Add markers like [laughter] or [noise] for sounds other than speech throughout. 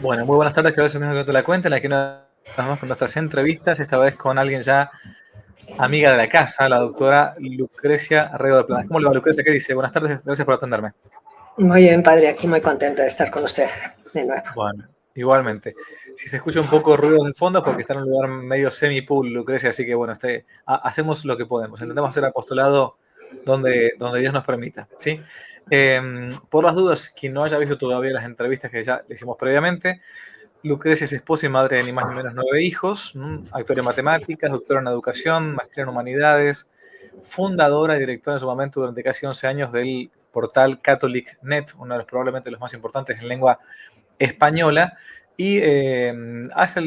Bueno, muy buenas tardes, gracias que te la cuenta, en la que nos vamos con nuestras entrevistas, esta vez con alguien ya amiga de la casa, la doctora Lucrecia Arrego de Planas. ¿Cómo le va Lucrecia? ¿Qué dice? Buenas tardes, gracias por atenderme. Muy bien, padre, aquí muy contenta de estar con usted de nuevo. Bueno, igualmente. Si se escucha un poco ruido de fondo, porque está en un lugar medio semi-pool, Lucrecia, así que bueno, este, hacemos lo que podemos. Intentamos hacer apostolado donde, donde Dios nos permita, ¿sí? Em, por las dudas, quien no haya visto todavía las entrevistas que ya le hicimos previamente, Lucrecia es esposa y madre de ni más ni menos nueve hijos, actor en matemáticas, doctora en educación, maestría en humanidades, fundadora y directora en su momento durante casi 11 años del portal CatholicNet, uno de los probablemente los más importantes en lengua española. Y em, hace,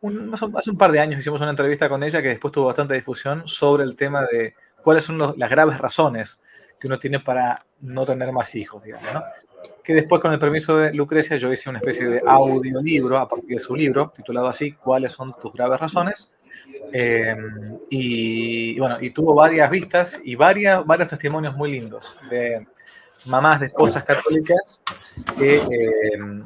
un, hace un par de años hicimos una entrevista con ella que después tuvo bastante difusión sobre el tema de cuáles son las graves razones que uno tiene para no tener más hijos, digamos, ¿no? Que después, con el permiso de Lucrecia, yo hice una especie de audiolibro a partir de su libro, titulado así, ¿Cuáles son tus graves razones? Em, y, bueno, y tuvo varias vistas y varias, varios testimonios muy lindos de mamás de esposas católicas que em,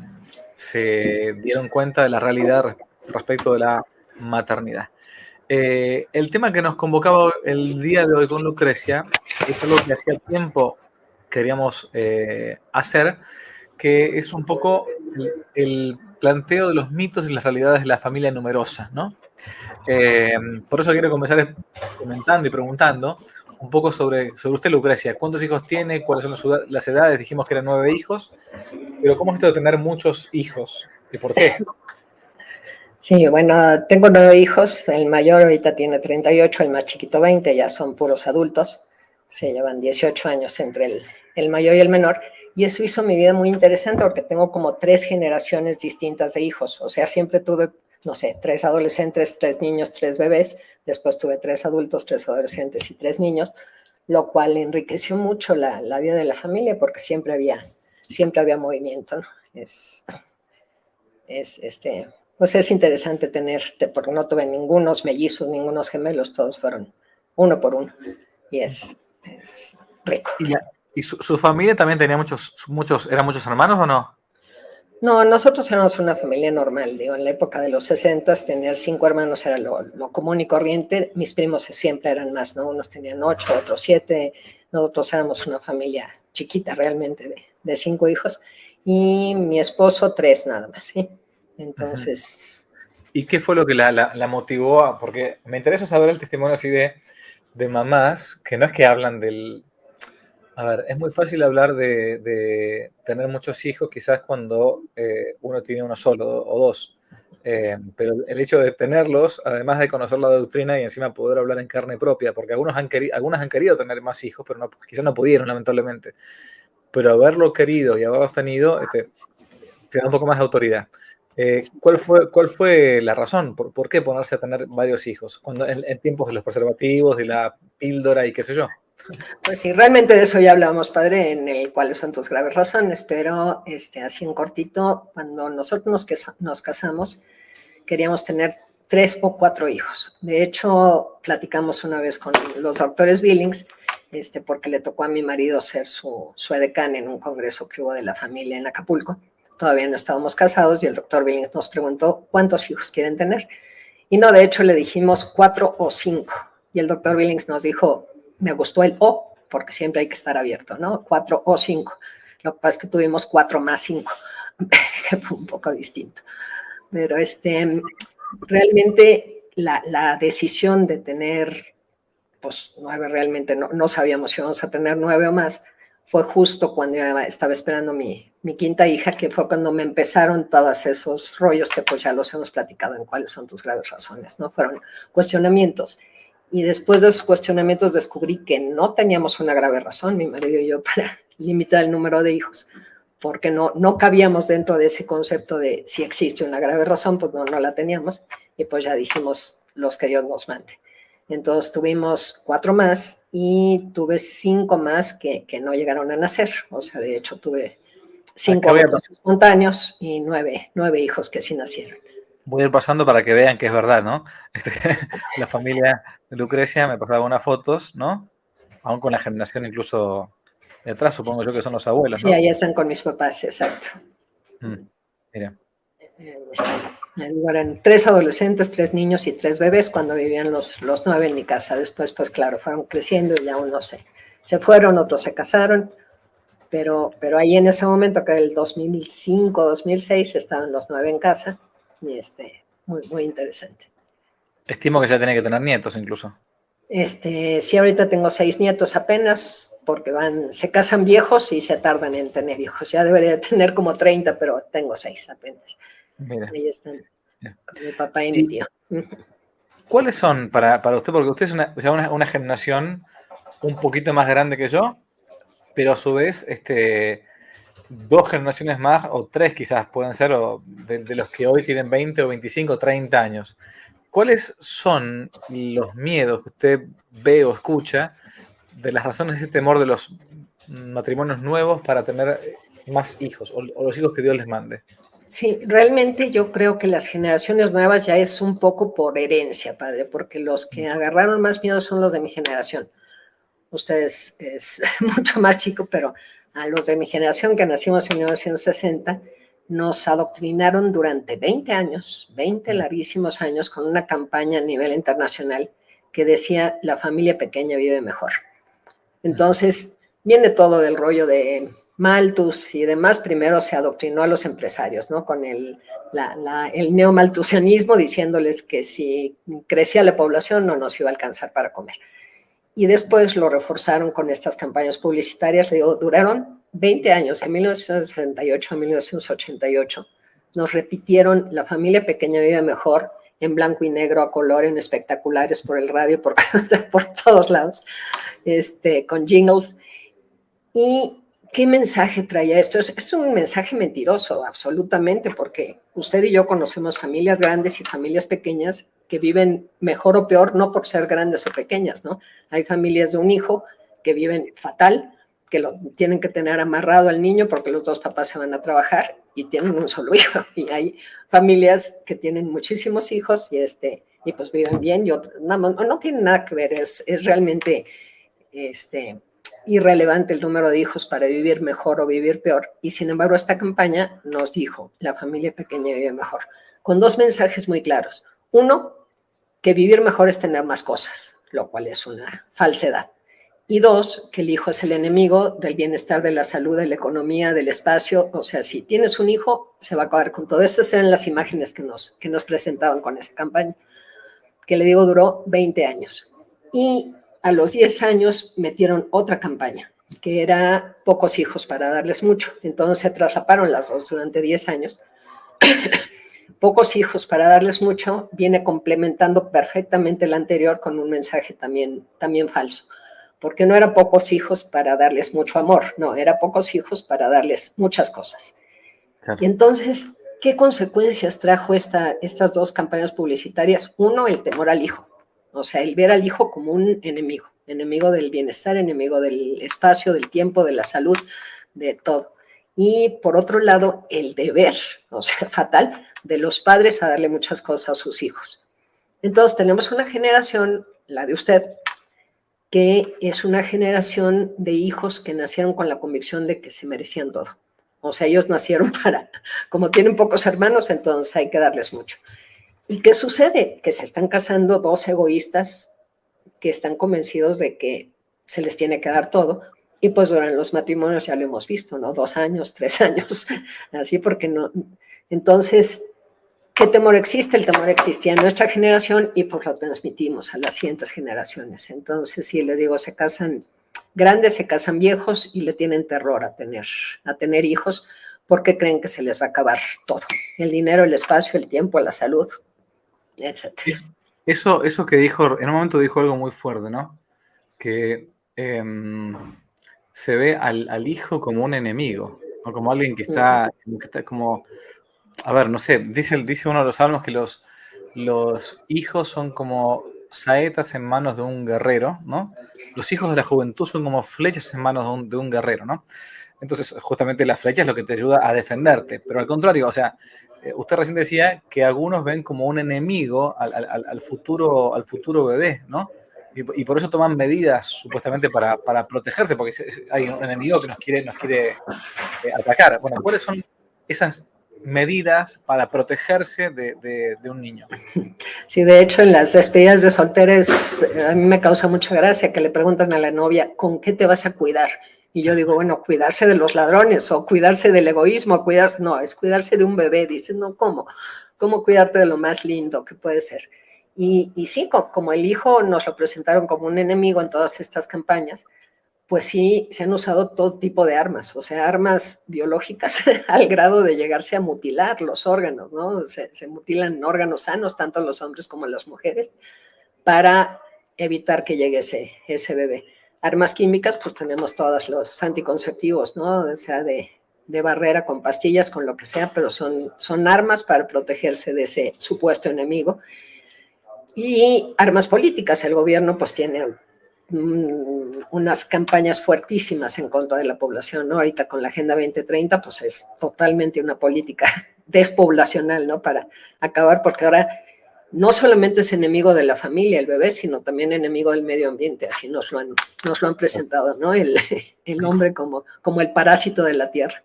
se dieron cuenta de la realidad respecto de la maternidad. Eh, el tema que nos convocaba el día de hoy con Lucrecia es algo que hacía tiempo queríamos eh, hacer, que es un poco el, planteo de los mitos y las realidades de la familia numerosa, ¿no? Eh, por eso quiero comenzar comentando y preguntando un poco sobre, sobre usted, Lucrecia. ¿Cuántos hijos tiene? ¿Cuáles son las edades? Dijimos que eran nueve hijos, pero ¿cómo es esto de tener muchos hijos? ¿Y por qué? [laughs] Sí, bueno, tengo nueve hijos, el mayor ahorita tiene 38, el más chiquito 20, ya son puros adultos, se llevan 18 años entre el, el mayor y el menor, y eso hizo mi vida muy interesante porque tengo como tres generaciones distintas de hijos, o sea, siempre tuve, no sé, tres adolescentes, tres niños, tres bebés, después tuve tres adultos, tres adolescentes y tres niños, lo cual enriqueció mucho la, la vida de la familia porque siempre había, siempre había movimiento, ¿no? Es, es este, pues es interesante tener, porque no tuve ningunos mellizos, ningunos gemelos, todos fueron uno por uno. Y es, rico. ¿Y, su, familia también tenía muchos, muchos, eran muchos hermanos o no? No, nosotros éramos una familia normal, digo, en la época de los 60 tener cinco hermanos era lo, común y corriente, mis primos siempre eran más, ¿no? Unos tenían ocho, otros siete, nosotros éramos una familia chiquita realmente de, de cinco hijos y mi esposo tres nada más, ¿sí? Entonces... ¿Y qué fue lo que la, motivó? A, porque me interesa saber el testimonio así de, de, mamás, que no es que hablan del... A ver, es muy fácil hablar de, tener muchos hijos quizás cuando eh, uno tiene uno solo o dos. Eh, pero el hecho de tenerlos, además de conocer la doctrina y encima poder hablar en carne propia, porque algunos han, querido, algunas han querido tener más hijos, pero no, quizás no pudieron, lamentablemente. Pero haberlo querido y haberlo tenido, este, te da un poco más de autoridad. Eh, ¿cuál, fue, ¿Cuál fue la razón? ¿Por, qué ponerse a tener varios hijos? Cuando en, tiempos de los preservativos, de la píldora y qué sé yo. Pues sí, realmente de eso ya hablábamos, padre, en el cuáles son tus graves razones, pero este, así en cortito, cuando nosotros nos, nos casamos, queríamos tener tres o cuatro hijos. De hecho, platicamos una vez con los doctores Billings, este, porque le tocó a mi marido ser su, su edecán en un congreso que hubo de la familia en Acapulco todavía no estábamos casados y el doctor Billings nos preguntó cuántos hijos quieren tener. Y no, de hecho le dijimos cuatro o cinco. Y el doctor Billings nos dijo, me gustó el O, porque siempre hay que estar abierto, ¿no? Cuatro o cinco. Lo que pasa es que tuvimos cuatro más cinco, [laughs] un poco distinto. Pero este, realmente la, la decisión de tener, pues nueve realmente no, no sabíamos si íbamos a tener nueve o más, fue justo cuando estaba esperando mi, mi quinta hija, que fue cuando me empezaron todos esos rollos que pues ya los hemos platicado en cuáles son tus graves razones, ¿no? Fueron cuestionamientos. Y después de esos cuestionamientos descubrí que no teníamos una grave razón, mi marido y yo, [laughs] para limitar el número de hijos, porque no, no cabíamos dentro de ese concepto de si existe una grave razón, pues no, no la teníamos. Y pues ya dijimos los que Dios nos mande. Entonces tuvimos cuatro más y tuve cinco más que, que no llegaron a nacer. O sea, de hecho tuve cinco abortos espontáneos y nueve, nueve hijos que sí nacieron. Voy a ir pasando para que vean que es verdad, ¿no? Este, [laughs] la familia de Lucrecia me pasaba unas fotos, ¿no? Aún con la generación incluso de atrás, supongo yo que son los abuelos. Sí, ahí están con mis papás, exacto. Mm, mira. Eran tres adolescentes, tres niños y tres bebés cuando vivían los, los nueve en mi casa. Después, pues claro, fueron creciendo y ya unos se, se fueron, otros se casaron. Pero, pero ahí en ese momento, que era el 2005, 2006, estaban los nueve en casa. Y este, muy, muy interesante. Estimo que ya tiene que tener nietos incluso. Este, sí, ahorita tengo seis nietos apenas, porque van, se casan viejos y se tardan en tener hijos. Ya debería tener como 30, pero tengo seis apenas. Ahí están, mi papá y, mi tío. [laughs] ¿Cuáles son para, para usted? Porque usted es una, una, generación un poquito más grande que yo, pero a su vez, este, dos generaciones más, o tres quizás pueden ser, o de, los que hoy tienen 20 o 25 o 30 años. ¿Cuáles son los miedos que usted ve o escucha de las razones de ese temor de los matrimonios nuevos para tener más hijos o, los hijos que Dios les mande? Sí, realmente yo creo que las generaciones nuevas ya es un poco por herencia, padre, porque los que agarraron más miedo son los de mi generación. Ustedes es [laughs] mucho más chico, pero a los de mi generación que nacimos en 1960, nos adoctrinaron durante 20 años, 20 larguísimos años, con una campaña a nivel internacional que decía la familia pequeña vive mejor. Entonces, viene todo del rollo de Malthus y demás. Primero se adoctrinó a los empresarios, ¿no? Con el, el neomalthusianismo, diciéndoles que si crecía la población no nos iba a alcanzar para comer. Y después lo reforzaron con estas campañas publicitarias. digo, duraron 20 años, de 1968 a 1988. Nos repitieron La familia pequeña vive mejor en blanco y negro, a color, en espectaculares por el radio, por, [laughs] por todos lados, este, con jingles. ¿Y qué mensaje traía esto? Es, un mensaje mentiroso, absolutamente, porque usted y yo conocemos familias grandes y familias pequeñas que viven mejor o peor, no por ser grandes o pequeñas, ¿no? Hay familias de un hijo que viven fatal, que lo tienen que tener amarrado al niño porque los dos papás se van a trabajar y tienen un solo [laughs] hijo. Y hay familias que tienen muchísimos hijos y, este, y pues viven bien y no, no, tiene nada que ver, es, es realmente este, irrelevante el número de hijos para vivir mejor o vivir peor. Y sin embargo, esta campaña nos dijo, la familia pequeña vive mejor, con dos mensajes muy claros. Uno, que vivir mejor es tener más cosas, lo cual es una falsedad. Y dos, que el hijo es el enemigo del bienestar, de la salud, de la economía, del espacio. O sea, si tienes un hijo, se va a acabar con todo. Estas eran las imágenes que nos, que nos presentaban con esa campaña, que le digo duró 20 años. Y a los 10 años metieron otra campaña, que era pocos hijos para darles mucho. Entonces se traslaparon las dos durante 10 años. [coughs] pocos hijos para darles mucho viene complementando perfectamente el anterior con un mensaje también, también falso porque no era pocos hijos para darles mucho amor, no, era pocos hijos para darles muchas cosas. Y entonces, ¿qué consecuencias trajo esta, estas dos campañas publicitarias? Uno, el temor al hijo, o sea, el ver al hijo como un enemigo, enemigo del bienestar, enemigo del espacio, del tiempo, de la salud, de todo. Y por otro lado, el deber, o sea, [laughs] fatal, de los padres a darle muchas cosas a sus hijos. Entonces, tenemos una generación, la de usted, que es una generación de hijos que nacieron con la convicción de que se merecían todo. O sea, ellos nacieron [laughs] para, como tienen pocos hermanos, entonces hay que darles mucho. ¿Y qué sucede? Que se están casando dos egoístas que están convencidos de que se les tiene que dar todo. Y pues durante los matrimonios ya lo hemos visto, ¿no? Dos años, [laughs] tres años, así porque no. Entonces, ¿Qué temor existe? El temor existía en nuestra generación y pues lo transmitimos a las siguientes generaciones. Entonces, si les digo, se casan grandes, se casan viejos y le tienen terror a tener, a tener hijos porque creen que se les va a acabar todo. El dinero, el espacio, el tiempo, la salud, Eso, eso que dijo, en un momento dijo algo muy fuerte, ¿no? Que em, se ve al, hijo como un enemigo, o como alguien que está, que está como a ver, no sé, dice, dice uno de los salmos que los, los hijos son como saetas en manos de un guerrero, ¿no? Los hijos de la juventud son como flechas en manos de un, de un guerrero, ¿no? Entonces, justamente la flecha es lo que te ayuda a defenderte, pero al contrario, o sea, usted recién decía que algunos ven como un enemigo al, futuro, al futuro bebé, ¿no? Y, por eso toman medidas supuestamente para, para protegerse, porque hay un enemigo que nos quiere, nos quiere eh, atacar. Bueno, ¿cuáles son esas medidas para protegerse de, un niño. Sí, de hecho, en las despedidas de solteres, a mí me causa mucha gracia que le preguntan a la novia, ¿con qué te vas a cuidar? Y yo digo, bueno, cuidarse de los ladrones o cuidarse del egoísmo, cuidarse, no, es cuidarse de un bebé. Dicen, no, ¿cómo? ¿Cómo cuidarte de lo más lindo que puede ser? Y, y sí, como el hijo nos lo presentaron como un enemigo en todas estas campañas, pues sí, se han usado todo tipo de armas, o sea, armas biológicas [laughs] al grado de llegarse a mutilar los órganos, ¿no? Se, mutilan órganos sanos, tanto los hombres como las mujeres, para evitar que llegue ese, ese bebé. Armas químicas, pues tenemos todos los anticonceptivos, ¿no? O sea, de, de barrera con pastillas, con lo que sea, pero son, son armas para protegerse de ese supuesto enemigo. Y armas políticas, el gobierno pues tiene Mm, unas campañas fuertísimas en contra de la población, ¿no? Ahorita con la Agenda 2030, pues es totalmente una política [laughs] despoblacional, ¿no? Para acabar, porque ahora no solamente es enemigo de la familia, el bebé, sino también enemigo del medio ambiente, así nos lo han, presentado, ¿no? El, [laughs] el hombre como, el parásito de la tierra.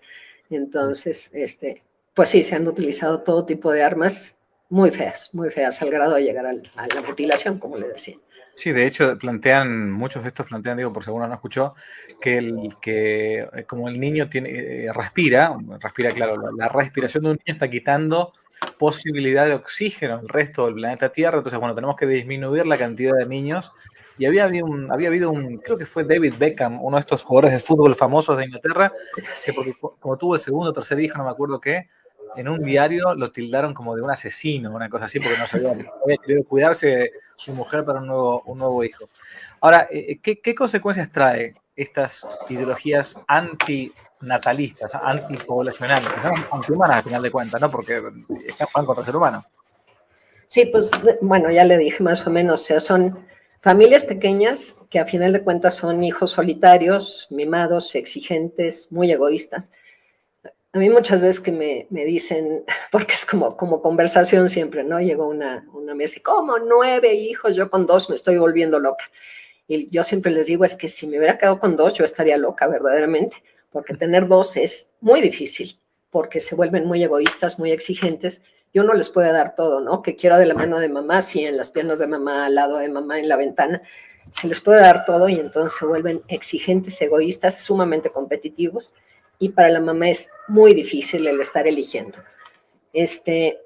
Entonces, este, pues sí, se han utilizado todo tipo de armas muy feas, muy feas, al grado de llegar a la mutilación, como le decía. Sí, de hecho plantean, muchos de estos plantean, digo por si alguno no escuchó, que, el, que eh, como el niño tiene, eh, respira, respira, claro, la, respiración de un niño está quitando posibilidad de oxígeno al resto del planeta Tierra, entonces bueno, tenemos que disminuir la cantidad de niños. Y había habido un, había habido un creo que fue David Beckham, uno de estos jugadores de fútbol famosos de Inglaterra, que como tuvo el segundo o tercer hijo, no me acuerdo qué, en un diario lo tildaron como de un asesino, una cosa así, porque no sabía, había querido cuidarse de su mujer para un nuevo, un nuevo hijo. Ahora, eh, eh, ¿qué, consecuencias trae estas ideologías antinatalistas, antipoblacionales, antihumanas al final de cuentas, ¿no? Porque escapan contra el ser humano. Sí, pues bueno, ya le dije más o menos, o sea, son familias pequeñas que a final de cuentas son hijos solitarios, mimados, exigentes, muy egoístas a mí muchas veces que me, me, dicen, [laughs] porque es como, como conversación siempre, ¿no? Llegó una, una me dice, ¿cómo nueve hijos? Yo con dos me estoy volviendo loca. Y yo siempre les digo, es que si me hubiera quedado con dos, yo estaría loca verdaderamente, porque tener dos es muy difícil, porque se vuelven muy egoístas, muy exigentes. Yo no les puedo dar todo, ¿no? Que quiero de la mano de mamá, sí, en las piernas de mamá, al lado de mamá, en la ventana. Se les puede dar todo y entonces se vuelven exigentes, egoístas, sumamente competitivos y para la mamá es muy difícil el estar eligiendo. Este,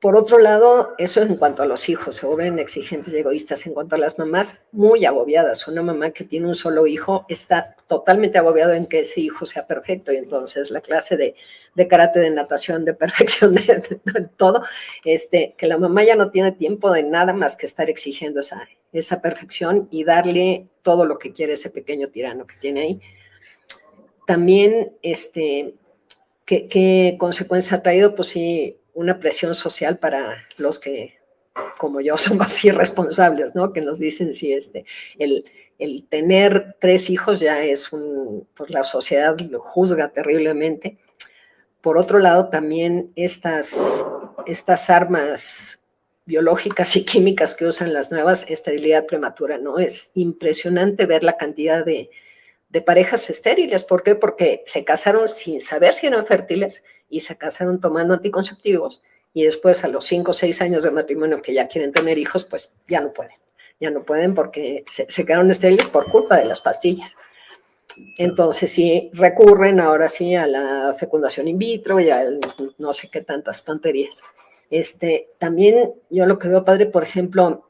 por otro lado, eso en cuanto a los hijos, se vuelven exigentes y egoístas. En cuanto a las mamás, muy agobiadas. Una mamá que tiene un solo hijo está totalmente agobiada en que ese hijo sea perfecto y entonces la clase de, de karate, de natación, de [laughs] perfección, de, todo, este, que la mamá ya no tiene tiempo de nada más que estar exigiendo esa, esa perfección y darle todo lo que quiere ese pequeño tirano que tiene ahí también, este, ¿qué, consecuencia ha traído? Pues sí, una presión social para los que, como yo, [laughs] somos irresponsables, ¿no? Que nos dicen si este, el, tener tres hijos ya es un, pues la sociedad lo juzga terriblemente. Por otro lado, también estas, estas armas biológicas y químicas que usan las nuevas, esterilidad prematura, ¿no? Es impresionante ver la cantidad de, de parejas estériles. ¿Por qué? Porque se casaron sin saber si eran fértiles y se casaron tomando anticonceptivos y después a los cinco o seis años de matrimonio que ya quieren tener hijos, pues ya no pueden. Ya no pueden porque se, quedaron estériles por culpa de las pastillas. Entonces sí recurren ahora sí a la fecundación in vitro y a no sé qué tantas tonterías. Este, también yo lo que veo padre, por ejemplo,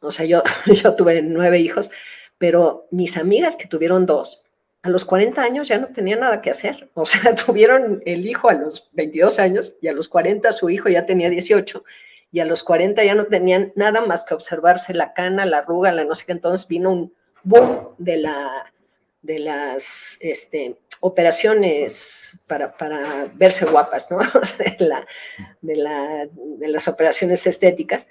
o sea, yo, [laughs] yo tuve nueve hijos, pero mis amigas que tuvieron dos, a los 40 años ya no tenían nada que hacer. O sea, [laughs] tuvieron el hijo a los 22 años y a los 40 su hijo ya tenía 18 y a los 40 ya no tenían nada más que observarse la cana, la arruga, la no sé qué. Entonces vino un boom de, la, de las este, operaciones para, para, verse guapas, ¿no? [laughs] Sea, la, de, la, de las operaciones estéticas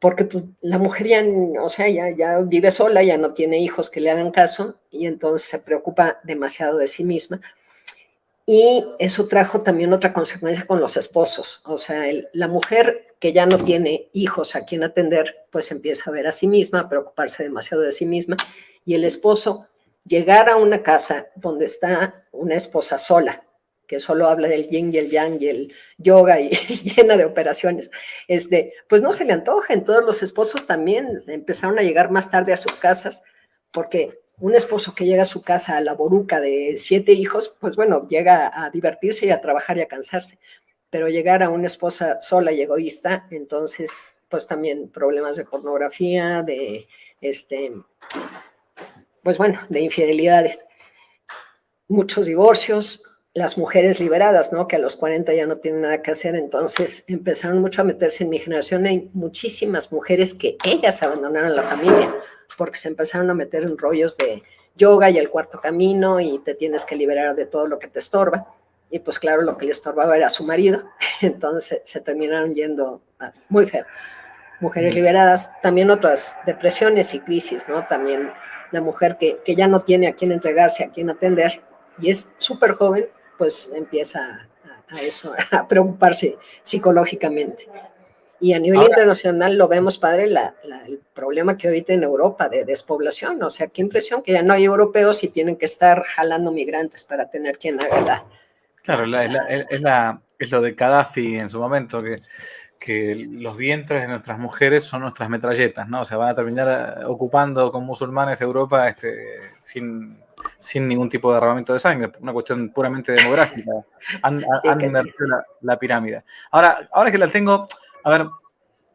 porque pues, la mujer ya, o sea, ya, ya vive sola, ya no tiene hijos que le hagan caso y entonces se preocupa demasiado de sí misma. Y eso trajo también otra consecuencia con los esposos. O sea, la mujer que ya no tiene hijos a quien atender, pues empieza a ver a sí misma, a preocuparse demasiado de sí misma. Y el esposo llegar a una casa donde está una esposa sola, que solo habla del yin y el yang y el yoga y, [laughs] llena de operaciones, este, pues no se le antojen. Todos los esposos también empezaron a llegar más tarde a sus casas, porque un esposo que llega a su casa a la boruca de siete hijos, pues bueno, llega a divertirse y a trabajar y a cansarse. Pero llegar a una esposa sola y egoísta, entonces, pues también problemas de pornografía, de, este, pues bueno, de infidelidades. Muchos divorcios, las mujeres liberadas, ¿no? Que a los 40 ya no tienen nada que hacer, entonces empezaron mucho a meterse en mi generación. Hay muchísimas mujeres que ellas abandonaron la familia porque se empezaron a meter en rollos de yoga y el cuarto camino y te tienes que liberar de todo lo que te estorba. Y pues claro, lo que le estorbaba era su marido, [laughs] entonces se terminaron yendo muy feo. Mujeres liberadas, también otras depresiones y crisis, ¿no? También la mujer que, que ya no tiene a quién entregarse, a quién atender y es súper joven pues empieza a, eso, [laughs] a preocuparse psicológicamente. Y a nivel internacional lo vemos, padre, el problema que ahorita en Europa de despoblación. O sea, qué impresión que ya no hay europeos y tienen que estar jalando migrantes para tener quien haga la. Claro, es, la, es, lo de Gaddafi en su momento, que, que los vientres de nuestras mujeres son nuestras metralletas, ¿no? O sea, van a terminar ocupando con musulmanes Europa este, sin, sin ningún tipo de derramamiento de sangre, una cuestión puramente demográfica. Han, [laughs] invertido la, pirámide. Ahora, ahora que la tengo, a ver,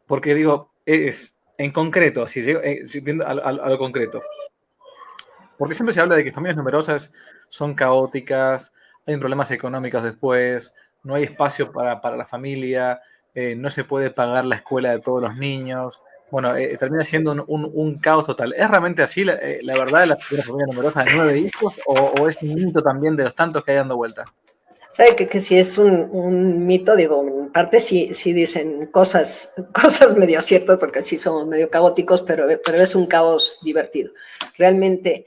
porque digo, es en concreto, así, eh, viendo a, lo concreto. Porque siempre se habla de que familias numerosas son caóticas, hay problemas económicos después, no hay espacio para, para la familia, eh, no se puede pagar la escuela de todos los niños bueno, eh, termina siendo un, caos total. ¿Es realmente así la, eh, verdad de la familia numerosa de nueve hijos o, es un mito también de los tantos que hay dando vuelta? Sabe que, que si es un, mito, digo, en parte sí, sí dicen cosas, [laughs] cosas medio ciertas porque sí son medio caóticos, pero, pero es un caos divertido. Realmente,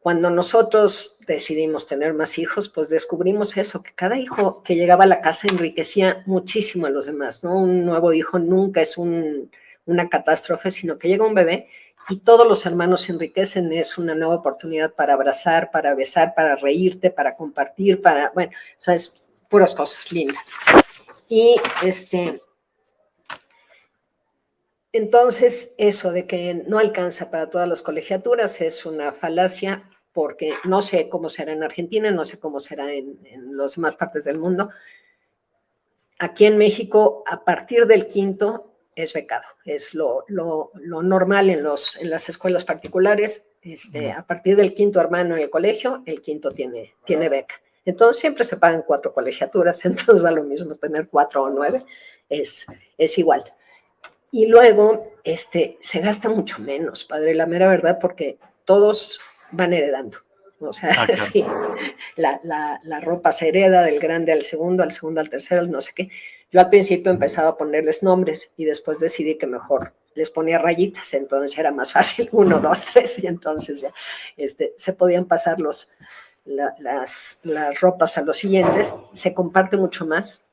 cuando nosotros decidimos tener más hijos, pues descubrimos eso, que cada hijo que llegaba a la casa enriquecía muchísimo a los demás, ¿no? Un nuevo hijo nunca es un una catástrofe, sino que llega un bebé y todos los hermanos se enriquecen, es una nueva oportunidad para abrazar, para besar, para reírte, para compartir, para, bueno, eso es puras cosas lindas. Y este, entonces, eso de que no alcanza para todas las colegiaturas es una falacia porque no sé cómo será en Argentina, no sé cómo será en, en las demás partes del mundo. Aquí en México, a partir del quinto, es becado. Es lo, normal en, los, en las escuelas particulares. Este, a partir del quinto hermano en el colegio, el quinto tiene, tiene beca. Entonces siempre se pagan cuatro colegiaturas, [laughs] entonces da lo mismo tener cuatro o nueve, es, es igual. Y luego este, se gasta mucho menos, padre, la mera verdad, porque todos van heredando. O sea, ah, [laughs] sí, la, la, la, ropa se hereda del grande al segundo, al segundo al tercero, no sé qué. Yo al principio empezaba a ponerles nombres y después decidí que mejor les ponía rayitas, entonces era más fácil, uno, dos, tres, y entonces ya este, se podían pasar los, las, las ropas a los siguientes, se comparte mucho más,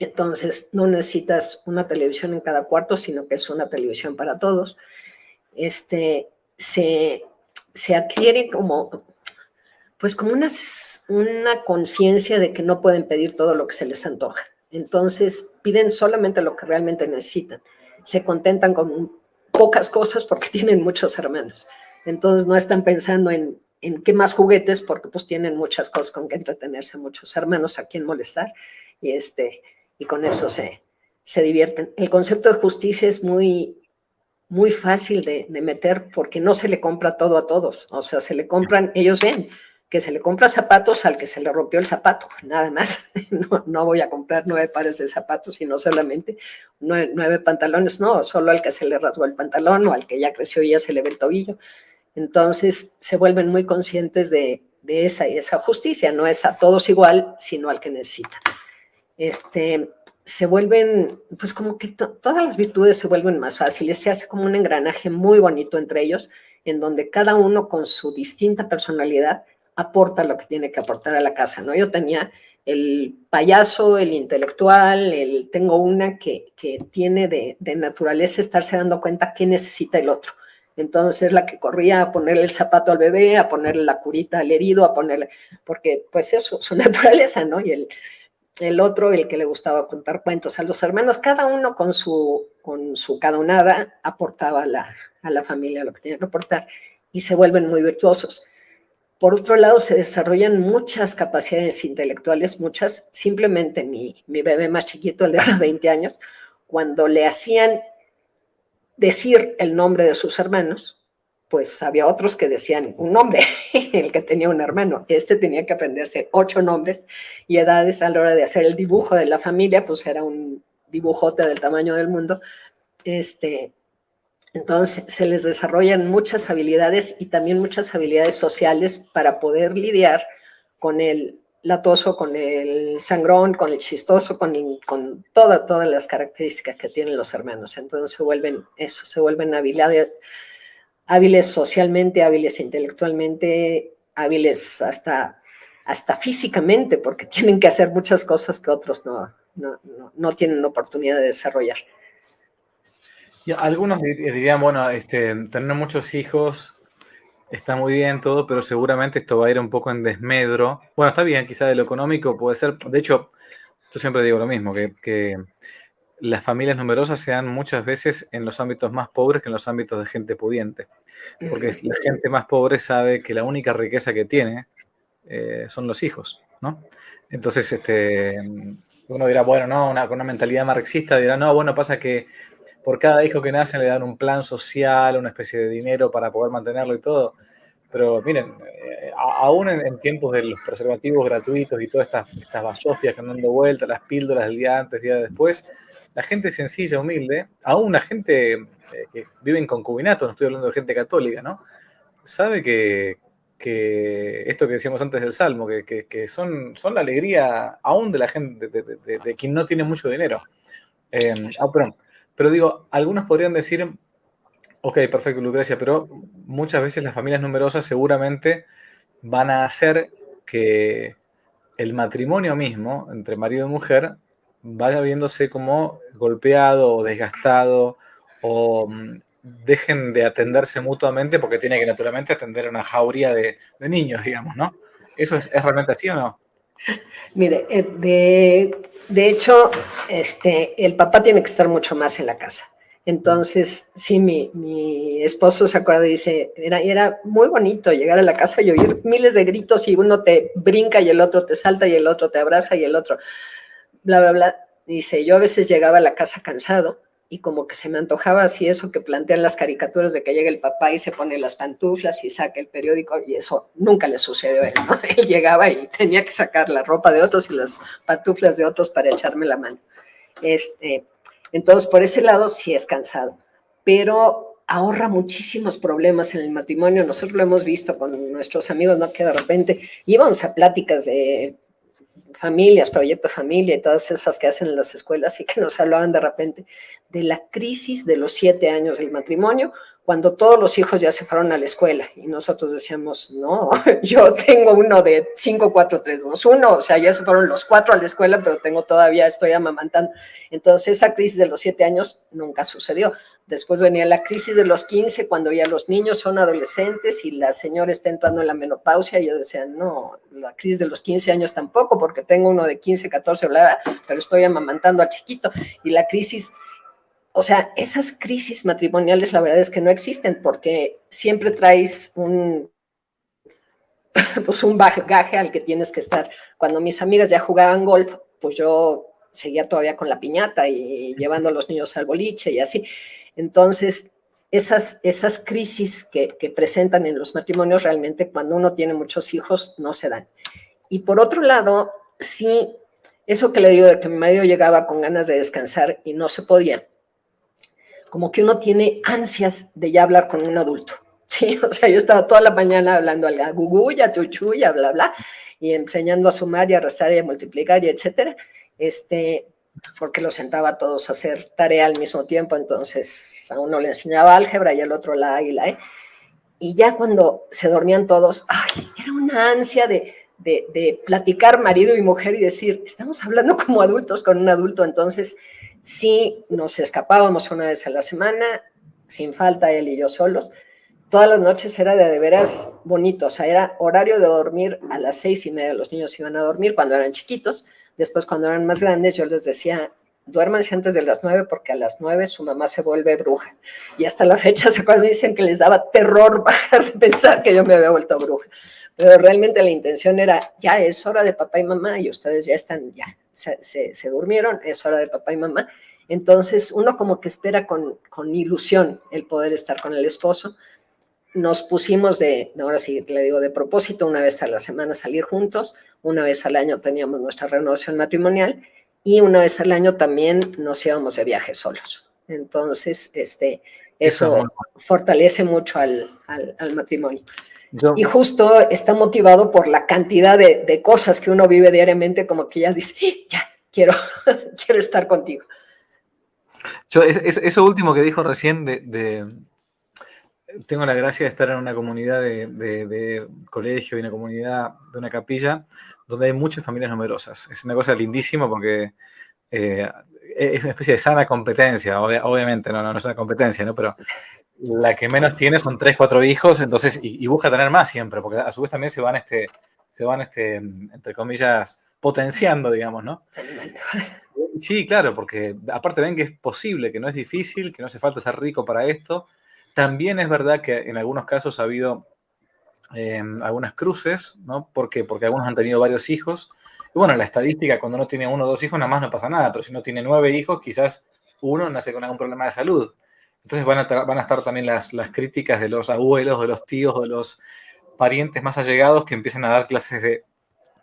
entonces no necesitas una televisión en cada cuarto, sino que es una televisión para todos. Este, se, se adquiere como, pues como una, una conciencia de que no pueden pedir todo lo que se les antoja. Entonces piden solamente lo que realmente necesitan. Se contentan con pocas cosas porque [laughs] tienen muchos hermanos. Entonces no están pensando en, en qué más juguetes porque pues tienen muchas cosas con que entretenerse, muchos hermanos a quien molestar y, este, y con eso se, se divierten. El concepto de justicia es muy, muy fácil de, de, meter porque no se le compra todo a todos. O sea, se le compran, ellos ven, que se le compra zapatos al que se le rompió el zapato, nada más. [laughs] No, voy a comprar nueve pares de zapatos, sino solamente nueve, pantalones, no, solo al que se le rasgó el pantalón o al que ya creció y ya se le ve el tobillo. Entonces se vuelven muy conscientes de, esa y esa justicia, no es a todos igual, sino al que necesita. Este, se vuelven, pues como que todas las virtudes se vuelven más fáciles, se hace como un engranaje muy bonito entre ellos, en donde cada uno con su distinta personalidad aporta lo que tiene que aportar a la casa, ¿no? Yo tenía el payaso, el intelectual, el, tengo una que, que tiene de, de, naturaleza estarse dando cuenta qué necesita el otro. Entonces es la que corría a ponerle el zapato al bebé, a ponerle la curita al herido, a ponerle, porque pues eso, su [laughs] naturaleza, ¿no? Y el, el otro, el que le gustaba contar cuentos a los hermanos, cada uno con su, con su cada unada aportaba a la, a la familia lo que tenía que aportar y se vuelven muy virtuosos. Por otro lado, se desarrollan muchas capacidades intelectuales, muchas. Simplemente mi, mi bebé más chiquito, el de ahora [laughs] 20 años, cuando le hacían decir el nombre de sus hermanos, pues había otros que decían un nombre, [laughs] el que tenía un hermano. Este tenía que aprenderse ocho nombres y edades a la hora de hacer el dibujo de la familia, pues era un dibujote del tamaño del mundo. Este, entonces, se les desarrollan muchas habilidades y también muchas habilidades sociales para poder lidiar con el latoso, con el sangrón, con el chistoso, con, con toda, todas las características que tienen los hermanos. Entonces, se vuelven eso, se vuelven hábiles socialmente, hábiles intelectualmente, hábiles hasta, hasta físicamente, porque [laughs] tienen que hacer muchas cosas que otros no, no, no tienen oportunidad de desarrollar algunos dirían, bueno, este, tener muchos hijos está muy bien todo, pero seguramente esto va a ir un poco en desmedro. Bueno, está bien, quizá de lo económico puede ser. De hecho, yo siempre digo lo mismo, que, las familias numerosas se dan muchas veces en los ámbitos más pobres que en los ámbitos de gente pudiente. Porque la gente más pobre sabe que la única riqueza que tiene eh, son los hijos, ¿no? Entonces, este, uno dirá, bueno, no, una, con una mentalidad marxista dirá, no, bueno, pasa que por cada hijo que nace le dan un plan social, una especie de dinero para poder mantenerlo y todo. Pero miren, eh, aún en, tiempos de los preservativos gratuitos y todas estas, estas basofias que andan dando vuelta, las píldoras del día antes, día después, la gente sencilla, humilde, aún la gente eh, que vive en concubinato, no estoy hablando de gente católica, ¿no? Sabe que, que esto que decíamos antes del Salmo, que, que, son, son la alegría aún de la gente, de, quien no tiene mucho dinero. Eh, ah, perdón. Pero digo, algunos podrían decir, ok, perfecto, Lucrecia, pero muchas veces las familias numerosas seguramente van a hacer que el matrimonio mismo entre marido y mujer vaya viéndose como golpeado o desgastado o mm, dejen de atenderse mutuamente porque tiene que naturalmente atender a una jauría de, niños, digamos, ¿no? ¿Eso es, es, realmente así o no? Mire, eh, de, de hecho, este, el papá tiene que estar mucho más en la casa. Entonces, sí, mi, mi esposo se acuerda y dice, era, era muy bonito llegar a la casa y oír miles de gritos y uno te brinca y el otro te salta y el otro te abraza y el otro, bla, bla, bla. Dice, yo a veces llegaba a la casa cansado y como que se me antojaba así eso que plantean las caricaturas de que llega el papá y se pone las pantuflas y saca el periódico y eso nunca le sucedió a él, ¿no? [laughs] Él llegaba y tenía que sacar la ropa de otros y las pantuflas de otros para echarme la mano. Este, entonces, por ese lado sí es cansado, pero ahorra muchísimos problemas en el matrimonio. Nosotros lo hemos visto con nuestros amigos, ¿no? Que de repente íbamos a pláticas de familias, proyecto familia y todas esas que hacen en las escuelas y que nos hablaban de repente de la crisis de los siete años del matrimonio, cuando todos los hijos ya se fueron a la escuela y nosotros decíamos, no, [laughs] yo tengo uno de 5, 4, 3, 2, 1, o sea, ya se fueron los cuatro a la escuela, pero tengo todavía, estoy amamantando. Entonces, esa crisis de los siete años nunca sucedió. Después venía la crisis de los 15, cuando ya los niños son adolescentes y la señora está entrando en la menopausia. Y yo decía, no, la crisis de los 15 años tampoco, porque tengo uno de 15, 14, bla, bla, pero estoy amamantando al chiquito. Y la crisis, o sea, esas crisis matrimoniales, la verdad es que no existen, porque siempre traes un, [laughs] pues un bagaje al que tienes que estar. Cuando mis amigas ya jugaban golf, pues yo seguía todavía con la piñata y llevando a los niños al boliche y así. Entonces, esas, esas crisis que, presentan en los matrimonios realmente cuando uno tiene muchos hijos no se dan. Y por otro lado, sí, eso que le digo de que mi marido llegaba con ganas de descansar y no se podía, como que uno tiene ansias de ya hablar con un adulto. [laughs] Sí, o sea, yo estaba toda la mañana hablando a gugu, ya chuchu, ya bla, bla, y enseñando a sumar y a restar y a multiplicar y etcétera. Este, porque los sentaba a todos a hacer tarea al mismo tiempo, entonces a uno le enseñaba álgebra y al otro la águila, ¿eh? Y ya cuando se dormían todos, era una ansia de, de, platicar marido y mujer y decir, estamos hablando como adultos con un adulto, entonces sí nos escapábamos una vez a la semana, sin falta él y yo solos, todas las noches era de, de veras bonito, o sea, era horario de dormir a las seis y media, los niños iban a dormir cuando eran chiquitos, después cuando eran más grandes yo les decía, duérmanse antes de las nueve porque a las nueve su mamá se vuelve bruja. Y hasta la fecha se acuerdan, dicen que les daba terror [laughs] pensar que yo me había vuelto bruja. Pero realmente la intención era, ya es hora de papá y mamá y ustedes ya están, ya se, se, durmieron, es hora de papá y mamá. Entonces uno como que espera con, con ilusión el poder estar con el esposo. Nos pusimos de, ahora sí le digo de propósito, una vez a la semana salir juntos, una vez al año teníamos nuestra renovación matrimonial y una vez al año también nos íbamos de viaje solos. Entonces, este, eso, fortalece mucho al, al, matrimonio. y justo está motivado por la cantidad de, de, cosas que uno vive diariamente, como que ya dice, ya, quiero, [laughs] quiero estar contigo. Yo, eso último que dijo recién de, de, tengo la gracia de estar en una comunidad de, de, colegio y una comunidad de una capilla donde hay muchas familias numerosas. Es una cosa lindísima porque eh, es una especie de sana competencia, obviamente, no, no, es una competencia, ¿no? Pero la que menos tiene son tres, cuatro hijos, entonces, y, busca tener más siempre, porque a su vez también se van, este, se van, este, entre comillas, potenciando, digamos, ¿no? Sí, claro, porque aparte ven que es posible, que no es difícil, que no hace falta ser rico para esto. También es verdad que en algunos casos ha habido Em, algunas cruces, ¿no? Porque algunos han tenido varios hijos. Y bueno, la estadística, cuando uno tiene uno o dos hijos, nada más no pasa nada, pero si uno tiene nueve hijos, quizás uno nace con algún problema de salud. Entonces van a, van a estar también las, las críticas de los abuelos, de los tíos, de los parientes más allegados que empiezan a dar clases de,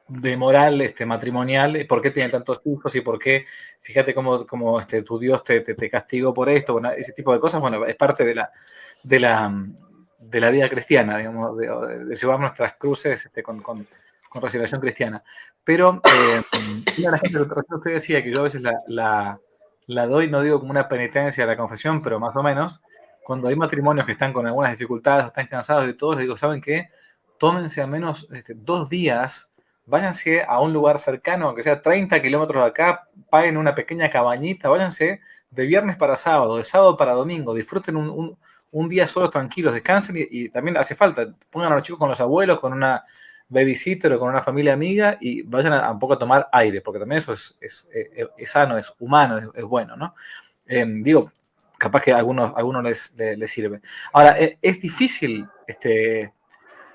de moral este, matrimonial, por qué tiene tantos hijos y por qué, fíjate cómo, cómo este, tu Dios te, te, te, castigó por esto, bueno, ese tipo de cosas, bueno, es parte de la, de la, de la vida cristiana, digamos, de, llevar nuestras cruces este, con, con, con, resignación cristiana. Pero eh, de cosas que usted decía, que yo a veces la, la, la, doy, no digo como una penitencia a la confesión, pero más o menos, cuando hay matrimonios que están con algunas dificultades o están cansados y todo, les digo, ¿saben qué? Tómense al menos este, dos días, váyanse a un lugar cercano, aunque sea 30 kilómetros de acá, paguen una pequeña cabañita, váyanse de viernes para sábado, de sábado para domingo, disfruten un, un día solo tranquilos, descansen y, también hace falta, pongan a los chicos con los abuelos, con una babysitter o con una familia amiga y vayan a, un poco a tomar aire, porque también eso es, es, sano, es humano, es, bueno, ¿no? Em, digo, capaz que a algunos, algunos les, les, sirve. Ahora, e, es, difícil, este,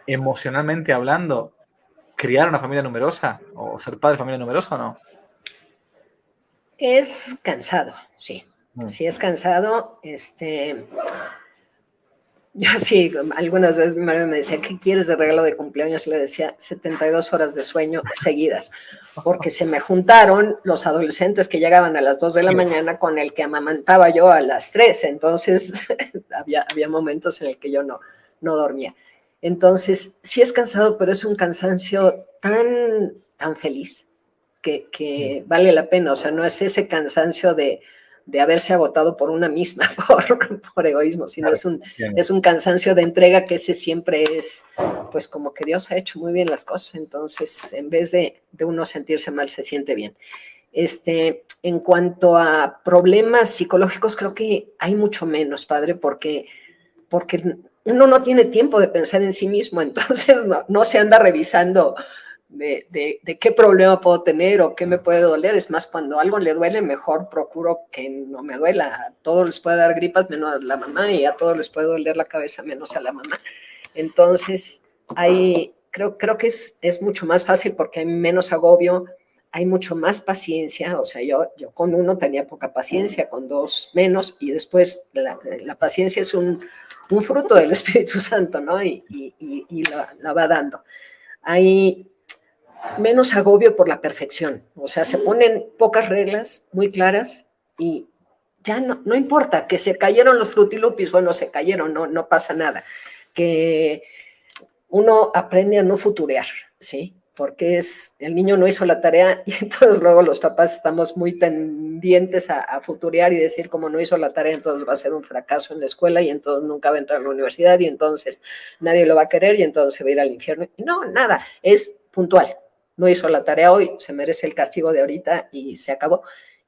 emocionalmente hablando, criar una familia numerosa o ser padre de familia numerosa o no? Es cansado, sí. Mm. Sí, es cansado. Este, yo [laughs] sí, algunas veces mi marido me decía, ¿qué quieres de regalo de cumpleaños? Y le decía, 72 horas de sueño seguidas, porque se me juntaron los adolescentes que llegaban a las 2 de la mañana con el que amamantaba yo a las 3, entonces [laughs] había, había momentos en el que yo no, no dormía. Entonces, sí es cansado, pero es un cansancio tan, tan feliz que, que vale la pena, o sea, no es ese cansancio de de haberse agotado por una misma, [laughs] por, por egoísmo, sino es, un, es un cansancio de entrega que ese siempre es, pues como que Dios ha hecho muy bien las cosas, entonces en vez de, de uno sentirse mal, se siente bien. Este, en cuanto a problemas psicológicos, creo que hay mucho menos, padre, porque, porque uno no tiene tiempo de pensar en sí mismo, entonces no, no se anda revisando de, qué problema puedo tener o qué me puede doler. Es más, cuando algo le duele, mejor procuro que no me duela. A todos les puede dar gripas menos a la mamá y a todos les puede doler la cabeza menos a la mamá. Entonces, hay, creo, creo que es, es mucho más fácil porque hay menos agobio, hay mucho más paciencia. O sea, yo, yo con uno tenía poca paciencia, con dos menos, y después la paciencia es un, un, fruto del [laughs] Espíritu Santo, ¿no? Y, la, va dando. Hay menos agobio por la perfección. O sea, se ponen pocas reglas muy claras y ya no, no importa que se cayeron los frutilupis, bueno, se cayeron, no, no pasa nada. Que uno aprende a no futurear, ¿sí? Porque es, el niño no hizo la tarea [laughs] y entonces luego los papás estamos muy tendientes a, a futurear y decir como no hizo la tarea, entonces va a ser un fracaso en la escuela y entonces nunca va a entrar a la universidad y entonces nadie lo va a querer y entonces se va a ir al infierno. No, nada, es puntual, no hizo la tarea hoy, se merece el castigo de ahorita y se acabó.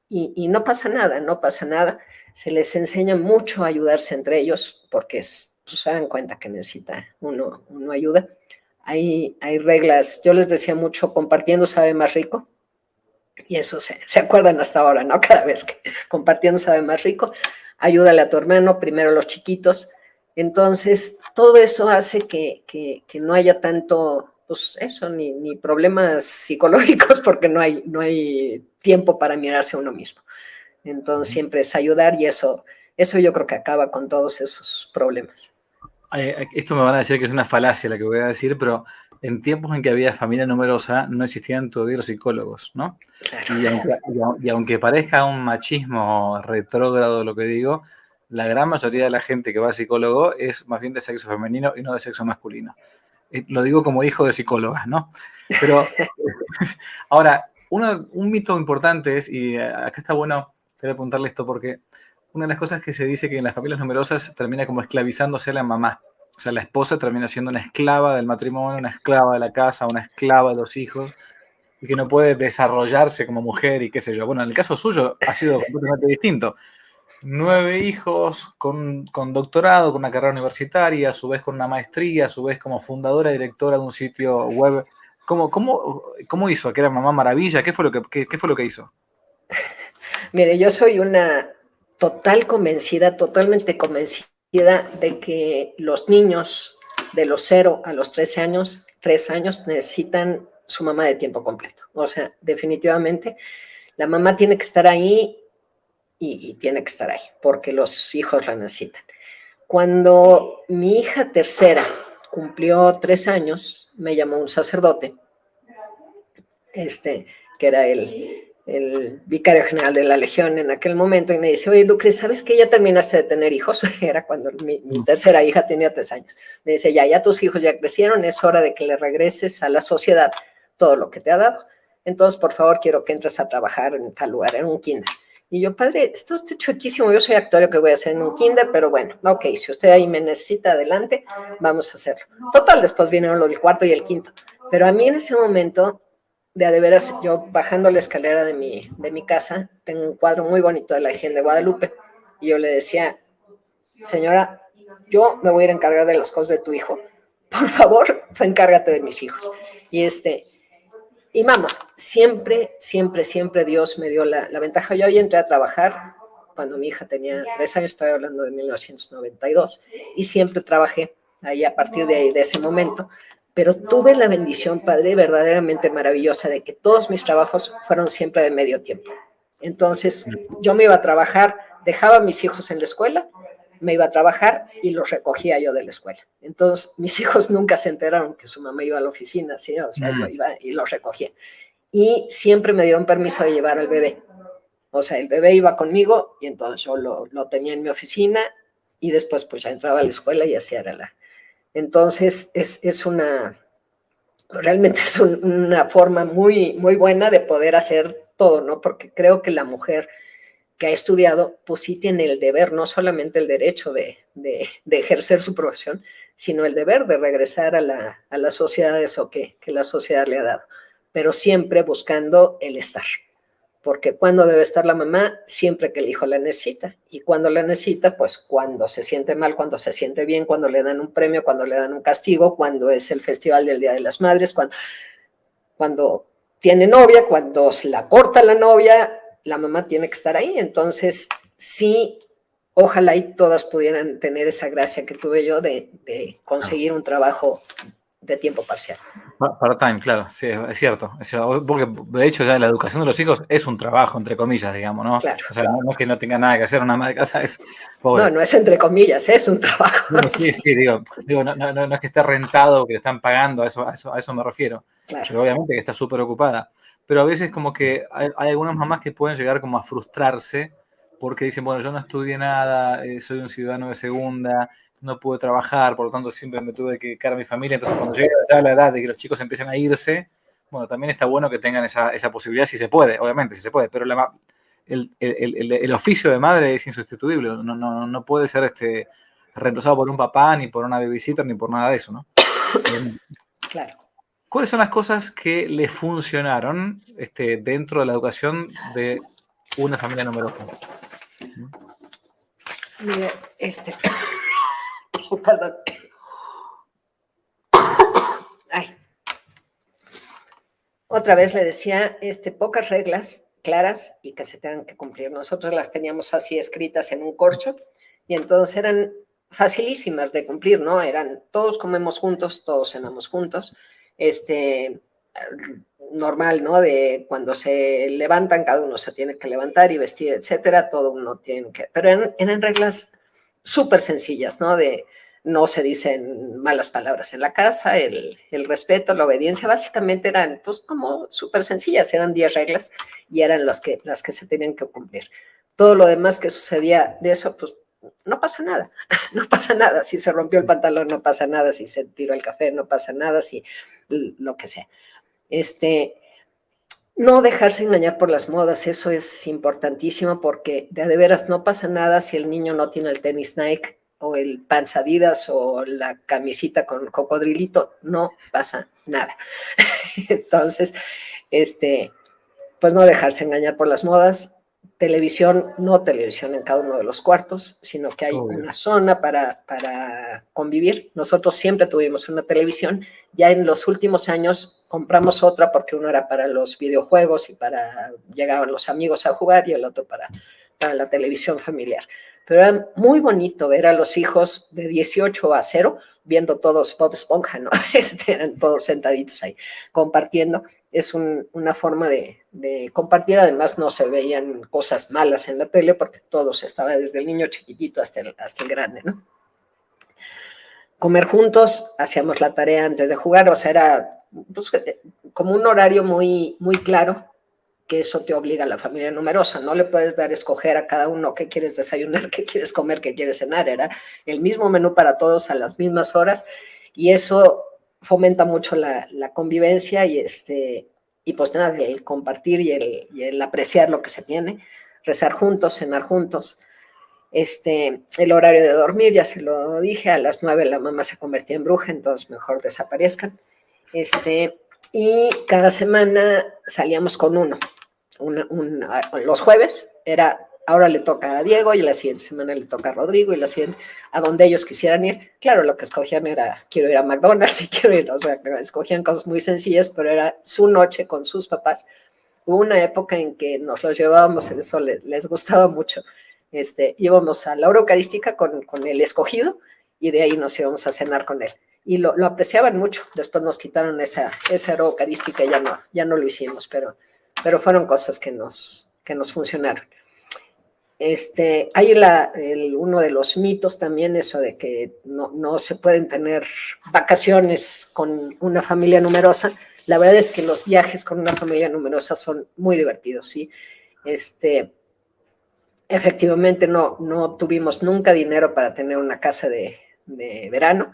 Y, y, no pasa nada, no pasa nada. Se les enseña mucho a ayudarse entre ellos porque es pues, se dan cuenta que necesita uno, uno ayuda. Hay, hay reglas, yo les decía mucho, compartiendo sabe más rico, y eso se, se acuerdan hasta ahora, ¿no? [laughs] Cada vez que compartiendo sabe más rico, ayúdale a tu hermano, primero los chiquitos. Entonces, todo eso hace que, que, que no haya tanto, pues eso, ni, ni, problemas psicológicos, [laughs] porque no hay, no hay tiempo para mirarse a uno mismo. Entonces, siempre es ayudar y eso, eso yo creo que acaba con todos esos problemas. Esto me van a decir que es una falacia la que voy a decir, pero en tiempos en que había familia numerosa no existían todavía los psicólogos, ¿no? Y aunque, y aunque parezca un machismo retrógrado lo que digo, la gran mayoría de la gente que va a psicólogo es más bien de sexo femenino y no de sexo masculino. Eh, lo digo como hijo de psicólogas, ¿no? Pero [laughs] ahora, un mito importante es, y acá está bueno, quería apuntarle esto porque una de las cosas que se dice que en las familias numerosas termina como esclavizándose la mamá. O sea, la esposa termina siendo una esclava del matrimonio, una esclava de la casa, una esclava de los hijos, y que no puede desarrollarse como mujer y qué sé yo. Bueno, en el caso suyo ha sido completamente distinto. Nueve hijos con, con doctorado, con una carrera universitaria, a su vez con una maestría, a su vez como fundadora y directora de un sitio web. ¿Cómo, cómo, cómo hizo? ¿Que era mamá maravilla? ¿Qué fue lo que, qué fue lo que hizo? [laughs] Mire, yo soy una total convencida, totalmente convencida de que los niños de los 0 a los 13 años, 3 años, necesitan su mamá de tiempo completo. O sea, definitivamente la mamá tiene que estar ahí y, tiene que estar ahí, porque los hijos la necesitan. Cuando mi hija tercera cumplió tres años, me llamó un sacerdote, este, que era el, el vicario general de la Legión en aquel momento y me dice, oye, Lucre, ¿sabes que ya terminaste de tener hijos? [laughs] Era cuando mi, mi, tercera hija tenía tres años. Me dice, ya, ya tus hijos ya crecieron, es hora de que le regreses a la sociedad todo lo que te ha dado. Entonces, por favor, quiero que entres a trabajar en tal lugar, en un kinder. Y yo, padre, está usted chuequísimo, yo soy actorio que voy a hacer en un kinder, pero bueno, ok, si usted ahí me necesita adelante, vamos a hacerlo. Total, después vinieron los del cuarto y el quinto. Pero a mí en ese momento de a de veras, yo bajando la escalera de mi, de mi casa, tengo un cuadro muy bonito de la Virgen de Guadalupe, y yo le decía, señora, yo me voy a encargar de las cosas de tu hijo. Por favor, encárgate de mis hijos. Y este, y vamos, siempre, siempre, siempre Dios me dio la, la ventaja. Yo hoy entré a trabajar cuando mi hija tenía tres años, estoy hablando de 1992, y siempre trabajé ahí a partir de, de ese momento pero tuve la bendición, Padre, verdaderamente maravillosa de que todos mis trabajos fueron siempre de medio tiempo. Entonces, yo me iba a trabajar, dejaba a mis hijos en la escuela, me iba a trabajar y los recogía yo de la escuela. Entonces, [laughs] mis hijos nunca se enteraron que su mamá iba a la oficina, ¿sí? O sea, yo iba y los recogía. Y siempre me dieron permiso de llevar al bebé. O sea, el bebé iba conmigo y entonces yo lo, lo tenía en mi oficina y después pues ya entraba a la escuela y así era la, entonces, es, es una, realmente [laughs] es un, una forma muy, muy buena de poder hacer todo, ¿no? Porque creo que la mujer que ha estudiado, pues sí tiene el deber, no solamente el derecho de, de, ejercer su profesión, sino el deber de regresar a la, a la sociedad que la sociedad le ha dado, pero siempre buscando el estar porque cuando debe estar la mamá, siempre que el hijo la necesita. Y cuando la necesita, pues cuando se siente mal, cuando se siente bien, cuando le dan un premio, cuando le dan un castigo, cuando es el festival del Día de las Madres, cuando, tiene novia, cuando se la corta la novia, la mamá tiene que estar ahí. Entonces, sí, ojalá y todas pudieran tener esa gracia que tuve yo de conseguir un trabajo de tiempo parcial. Part-time, claro, sí, es cierto, Porque de hecho ya la educación de los hijos es un trabajo, entre comillas, digamos, ¿no? Claro, o sea, no es que no tenga nada que hacer una madre de casa, es pobre. No, no es entre comillas, es un trabajo. No, sí, sí, digo, digo no, no, no, es que esté rentado, que le están pagando, a eso, a eso, a eso me refiero. Claro. Pero obviamente que está súper ocupada. Pero a veces como que hay, hay, algunas mamás que pueden llegar como a frustrarse porque dicen, bueno, yo no estudié nada, eh, soy un ciudadano de segunda, no pude trabajar, por lo tanto siempre me tuve que quedar a mi familia. Entonces, cuando llega ya la edad de que los chicos empiecen a irse, bueno, también está bueno que tengan esa, esa posibilidad, si se puede, obviamente, si se puede, pero la, el, el, el, el, oficio de madre es insustituible, no, no, no puede ser este, reemplazado por un papá, ni por una babysitter, ni por nada de eso, ¿no? Claro. ¿Cuáles son las cosas que le funcionaron este, dentro de la educación de una familia numerosa? Mira, este. Perdón. Ay. Otra vez le decía, este, pocas reglas claras y que se tengan que cumplir. Nosotros las teníamos así escritas en un corcho y entonces eran facilísimas de cumplir, ¿no? Eran todos comemos juntos, todos cenamos juntos, este, normal, ¿no? De cuando se levantan, cada uno se tiene que levantar y vestir, etcétera, todo uno tiene que, pero eran, eran reglas súper sencillas, ¿no? De no se dicen malas palabras en la casa, el, el respeto, la obediencia, básicamente eran, pues, como súper sencillas, eran 10 reglas y eran las que, las que se tenían que cumplir. Todo lo demás que sucedía de eso, pues, no pasa nada, [laughs] no pasa nada. Si se rompió el pantalón, no pasa nada. Si se tiró el café, no pasa nada. Si lo que sea. Este, no dejarse engañar por las modas, eso es importantísimo porque de, de veras no pasa nada si el niño no tiene el tenis Nike o el panzadidas o la camisita con cocodrilito, no pasa nada. [laughs] Entonces, este, pues no dejarse engañar por las modas, televisión, no televisión en cada uno de los cuartos, sino que hay una zona para, para convivir. Nosotros siempre tuvimos una televisión, ya en los últimos años compramos otra porque uno era para los videojuegos y para, llegaban los amigos a jugar y el otro para, para la televisión familiar pero era muy bonito ver a los hijos de 18 a 0 viendo todos Bob Esponja, ¿no? [laughs] Este, eran todos sentaditos ahí compartiendo. Es una forma de, compartir, además no se veían cosas malas en la tele porque todos estaba desde el niño chiquitito hasta el, hasta el grande, ¿no? Comer juntos, hacíamos la tarea antes de jugar, o sea, era pues, como un horario muy, muy claro que eso te obliga a la familia numerosa. No le puedes dar escoger a cada uno qué quieres desayunar, [laughs] qué quieres comer, qué quieres cenar. Era el mismo menú para todos a las mismas horas y eso fomenta mucho la, convivencia y, este, y pues nada, el compartir y el, y el, apreciar lo que se tiene, rezar juntos, cenar juntos. Este, el horario de dormir, ya se lo dije, a las nueve la mamá se convertía en bruja, entonces mejor desaparezcan. Este, y cada semana salíamos con uno los jueves era, ahora le toca a Diego y la siguiente semana le toca a Rodrigo y la siguiente, a donde ellos quisieran ir. Claro, lo que escogían era, quiero ir a McDonald's [laughs] y quiero ir, o sea, escogían cosas muy sencillas, pero era su noche con sus papás. Hubo una época en que nos los llevábamos, eso les, les gustaba mucho. Este, íbamos a la hora eucarística con, con el escogido y de ahí nos íbamos a cenar con él. Y lo, lo apreciaban mucho. Después nos quitaron esa, esa hora eucarística ya no, ya no lo hicimos, pero pero fueron cosas que nos, que nos funcionaron. Este, hay la, uno de los mitos también, eso de que no, no, se pueden tener vacaciones con una familia numerosa. La verdad es que los viajes con una familia numerosa son muy divertidos, ¿sí? Este, efectivamente no, no tuvimos nunca dinero para tener una casa de, de verano,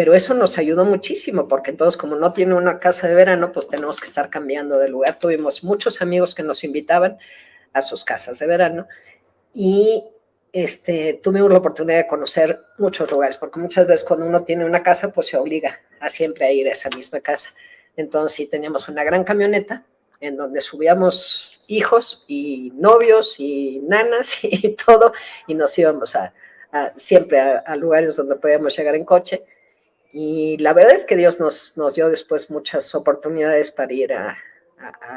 pero eso nos ayudó muchísimo porque todos como no tiene una casa de verano, pues tenemos que estar cambiando de lugar. Tuvimos muchos amigos que nos invitaban a sus casas de verano y este, tuvimos la oportunidad de conocer muchos lugares, porque muchas veces cuando uno tiene una casa, pues se obliga a siempre a ir a esa misma casa. Entonces sí teníamos una gran camioneta en donde subíamos hijos y novios y nanas [laughs] y todo, y nos íbamos a, siempre a lugares donde podíamos llegar en coche y la verdad es que Dios nos, nos dio después muchas oportunidades para ir a,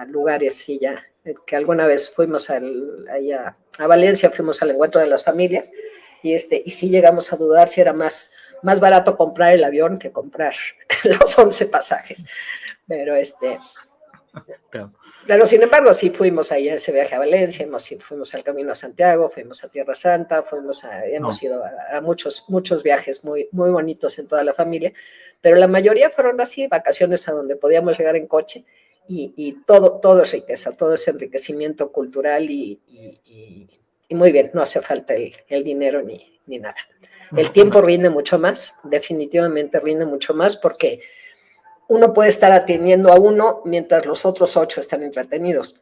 lugares y ya, que alguna vez fuimos al, allá, a Valencia, fuimos al encuentro de las familias y, este, y sí llegamos a dudar si era más, más barato comprar el avión que comprar [laughs] los 11 pasajes. Pero este, [laughs] pero sin embargo, sí fuimos ahí a ese viaje a Valencia, hemos, fuimos al Camino a Santiago, fuimos a Tierra Santa, fuimos a, hemos ido a, muchos, muchos viajes muy, muy bonitos en toda la familia, pero la mayoría fueron así, vacaciones a donde podíamos llegar en coche y, todo, todo es riqueza, todo es enriquecimiento cultural y, muy bien, no hace falta el, el dinero ni, ni nada. El tiempo rinde mucho más, definitivamente rinde mucho más porque uno puede estar atendiendo a uno mientras los otros ocho están entretenidos.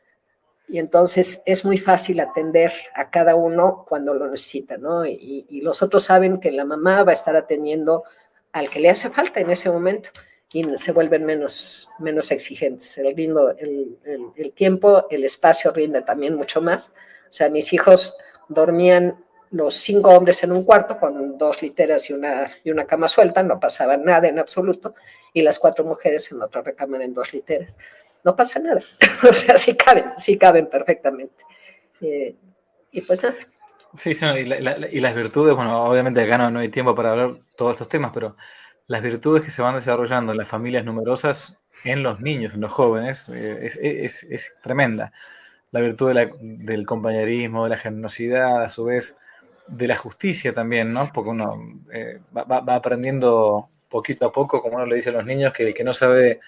Y entonces es muy fácil atender a cada uno cuando lo necesita, ¿no? Y, los otros saben que la mamá va a estar atendiendo al que le hace falta en ese momento y se vuelven menos, menos exigentes. El, el, tiempo, el espacio rinde también mucho más. O sea, mis hijos dormían los cinco hombres en un cuarto con dos literas y una, y una cama suelta, no pasaba nada en absoluto, y las cuatro mujeres en otra recámara en dos literas. No pasa nada, [laughs] o sea, sí caben, sí caben perfectamente. Eh, y pues nada. Sí, sí y, las virtudes, bueno, obviamente acá no, hay tiempo para hablar todos estos temas, pero las virtudes que se van desarrollando en las familias numerosas, en los niños, en los jóvenes, eh, es, es, tremenda. La virtud del compañerismo, de la generosidad, a su vez, de la justicia también, ¿no? Porque uno eh, va, aprendiendo poquito a poco, como uno le dice a los niños, que el que no sabe,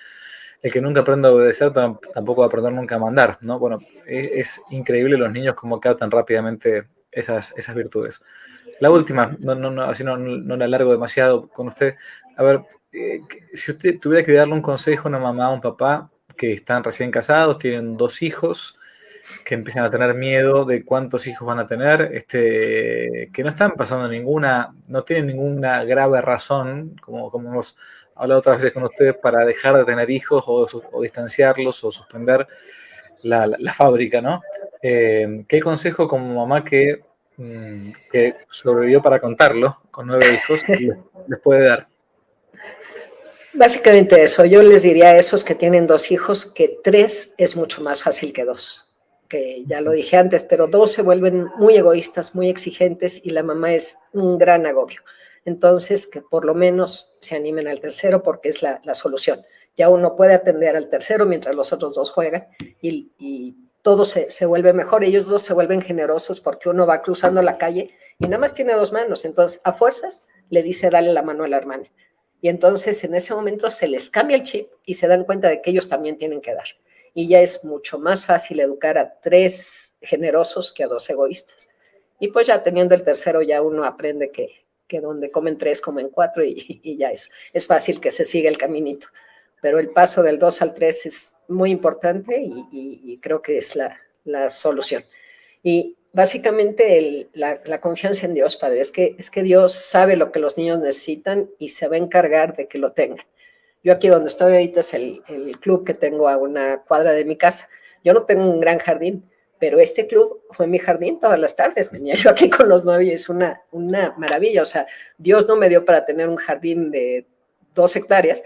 el que nunca aprende a obedecer, tampoco va a aprender nunca a mandar, ¿no? Bueno, es, increíble los niños cómo captan rápidamente esas, esas virtudes. La última, no, no, no, así no, no la alargo demasiado con usted. A ver, eh, si usted tuviera que darle un consejo a una mamá o un papá que están recién casados, tienen dos hijos, que empiezan a tener miedo de cuántos hijos van a tener, este, que no están pasando ninguna, no tienen ninguna grave razón, como, como hemos hablado otras veces con ustedes, para dejar de tener hijos o, distanciarlos o suspender la, fábrica, ¿no? Eh, ¿Qué consejo como mamá que, mm, que, sobrevivió para contarlo, con nueve hijos, [laughs] les puede dar? Básicamente eso, yo les diría a esos que tienen dos hijos que tres es mucho más fácil que dos que ya lo dije antes, pero dos se vuelven muy egoístas, muy exigentes y la mamá es un gran agobio. Entonces, que por lo menos se animen al tercero porque es la, solución. Ya uno puede atender al tercero mientras los otros dos juegan y, todo se, se, vuelve mejor. Ellos dos se vuelven generosos porque uno va cruzando la calle y nada más tiene dos manos. Entonces, a fuerzas, le dice dale la mano a la hermana. Y entonces, en ese momento, se les cambia el chip y se dan cuenta de que ellos también tienen que dar y ya es mucho más fácil educar a tres generosos que a dos egoístas. Y pues ya teniendo el tercero ya uno aprende que, que donde comen tres comen cuatro y, ya es, es fácil que se siga el caminito. Pero el paso del dos al tres es muy importante y, creo que es la, la solución. Y básicamente la, la, confianza en Dios, Padre, es que, es que Dios sabe lo que los niños necesitan y se va a encargar de que lo tengan. Yo aquí donde estoy ahorita es el, club que tengo a una cuadra de mi casa. Yo no tengo un gran jardín, pero este club fue mi jardín todas las tardes. Venía yo aquí con los nueve es una, una maravilla. O sea, Dios no me dio para tener un jardín de dos hectáreas,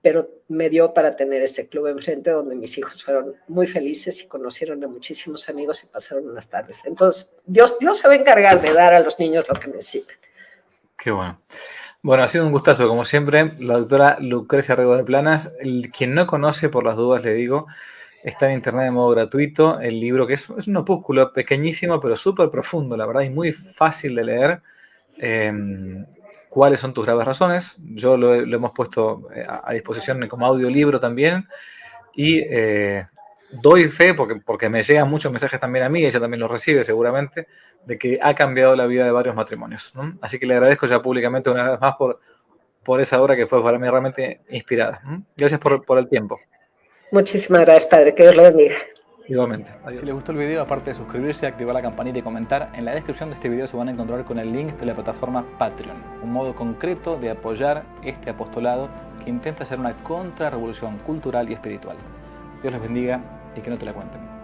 pero me dio para tener este club enfrente donde mis hijos fueron muy felices y conocieron a muchísimos amigos y pasaron unas tardes. Entonces, Dios, Dios se va a encargar de dar a los niños lo que necesitan. Qué bueno. Bueno, ha sido un gustazo, como siempre, la doctora Lucrecia Rego de Planas. Quien no conoce, por las dudas le digo, está en internet de modo gratuito. El libro, que es, un opúsculo pequeñísimo, pero súper profundo, la verdad, y muy fácil de leer. Em, ¿Cuáles son tus graves razones? Yo lo, hemos puesto eh, a, disposición como audiolibro también. Y eh, doy fe, porque, porque me llegan muchos mensajes también a mí, ella también los recibe seguramente, de que ha cambiado la vida de varios matrimonios. Así que le agradezco ya públicamente una vez más por, por esa obra que fue para mí realmente inspirada. Gracias por, por el tiempo. Muchísimas gracias, Padre. Que Dios lo bendiga. Igualmente. Si les gustó el video, aparte de suscribirse, activar la campanita y comentar, en la descripción de este video se van a encontrar con el link de la plataforma Patreon, un modo concreto de apoyar este apostolado que intenta hacer una contrarrevolución cultural y espiritual. Dios les bendiga y que no te la cuenten.